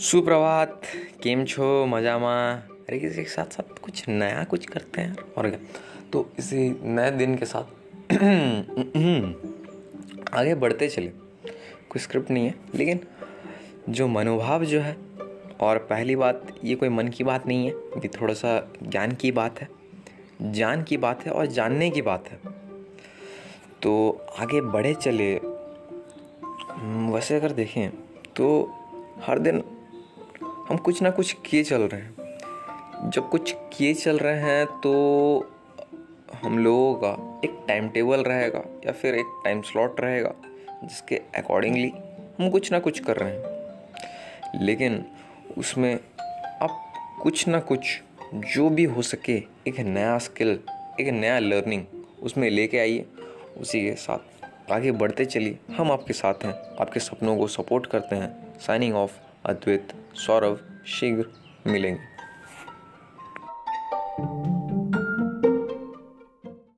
सुप्रभात। केम छो? मजामा? अरे, किसी के साथ साथ कुछ नया कुछ करते हैं और क्या? तो इसी नए दिन के साथ आगे बढ़ते चले। कोई स्क्रिप्ट नहीं है, लेकिन जो मनोभाव जो है, और पहली बात, ये कोई मन की बात नहीं है, ये थोड़ा सा ज्ञान की बात है। जान की बात है और जानने की बात है। तो आगे बढ़े चले। वैसे अगर देखें तो हर दिन हम कुछ ना कुछ किए चल रहे हैं। जब कुछ किए चल रहे हैं तो हम लोगों का एक टाइम टेबल रहेगा या फिर एक टाइम स्लॉट रहेगा, जिसके अकॉर्डिंगली हम कुछ ना कुछ कर रहे हैं। लेकिन उसमें आप कुछ ना कुछ जो भी हो सके, एक नया स्किल एक नया लर्निंग उसमें लेके आइए। उसी के साथ आगे बढ़ते चलिए। हम आपके साथ हैं, आपके सपनों को सपोर्ट करते हैं। साइनिंग ऑफ़ अद्वैत सौरभ शीघ्र मिलेंगे।